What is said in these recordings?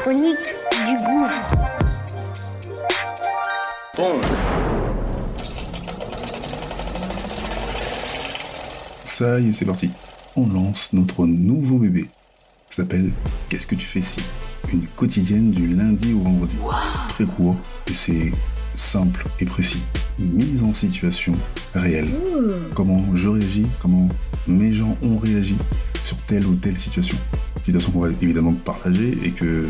Les chroniques du gouffre. Ça y est, c'est parti. On lance notre nouveau bébé. Ça s'appelle Qu'est-ce que tu fais si? Une quotidienne du lundi au vendredi. Très court et c'est simple et précis. Mise en situation réelle. Comment je réagis, comment mes gens ont réagi sur telle ou telle situation? Situation qu'on va évidemment partager et que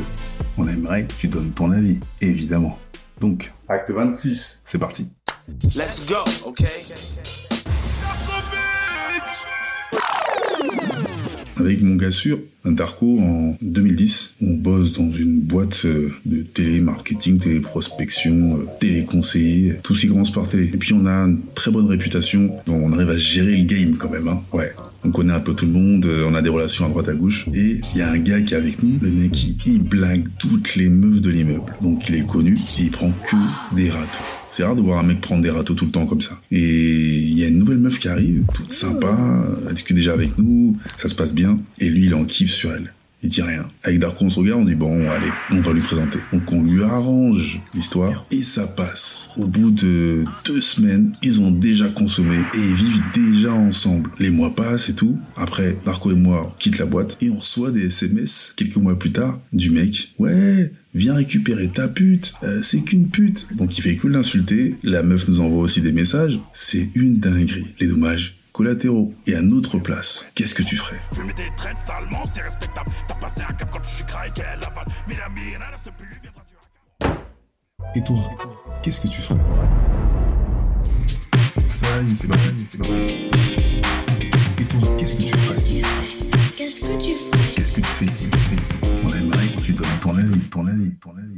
on aimerait que tu donnes ton avis, évidemment. Donc, Acte 26. c'est parti. Let's go, okay? Avec mon gars sûr, Darko, en 2010, on bosse dans une boîte euh, de télémarketing, téléprospection, euh, téléconseiller, tout ce qui commence par télé. Et puis on a une très bonne réputation, on arrive à gérer le game quand même, hein. Ouais. On connaît un peu tout le monde, euh, on a des relations à droite à gauche. Et il y a un gars qui est avec nous, le mec, il, il blague toutes les meufs de l'immeuble. Donc il est connu et il prend que des râteaux. C'est rare de voir un mec prendre des râteaux tout le temps comme ça. Et il y a une nouvelle meuf qui arrive, toute sympa, elle discute déjà avec nous, ça se passe bien, et lui il en kiff sur elle. Il dit rien. Avec Darko, on se regarde, on dit bon, allez, on va lui présenter. Donc on lui arrange l'histoire et ça passe. Au bout de deux semaines, ils ont déjà consommé et ils vivent déjà ensemble. Les mois passent et tout. Après, Darko et moi on quitte la boîte et on reçoit des SMS quelques mois plus tard du mec. Ouais, viens récupérer ta pute, euh, c'est qu'une pute. Donc il fait que l'insulter, la meuf nous envoie aussi des messages, c'est une dinguerie. Les dommages collatéraux. Et à notre place, qu'est-ce que tu ferais? Fumer des traînes salement, c'est respectable. T'as passé un cap quand tu sucras et racaille. Et toi, qu'est-ce que tu ferais? Et toi, qu'est-ce que tu ferais? Qu'est-ce que tu ferais? Qu'est-ce que tu fais ici? On aimerait que tu donnes ton avis, ton avis, ton avis.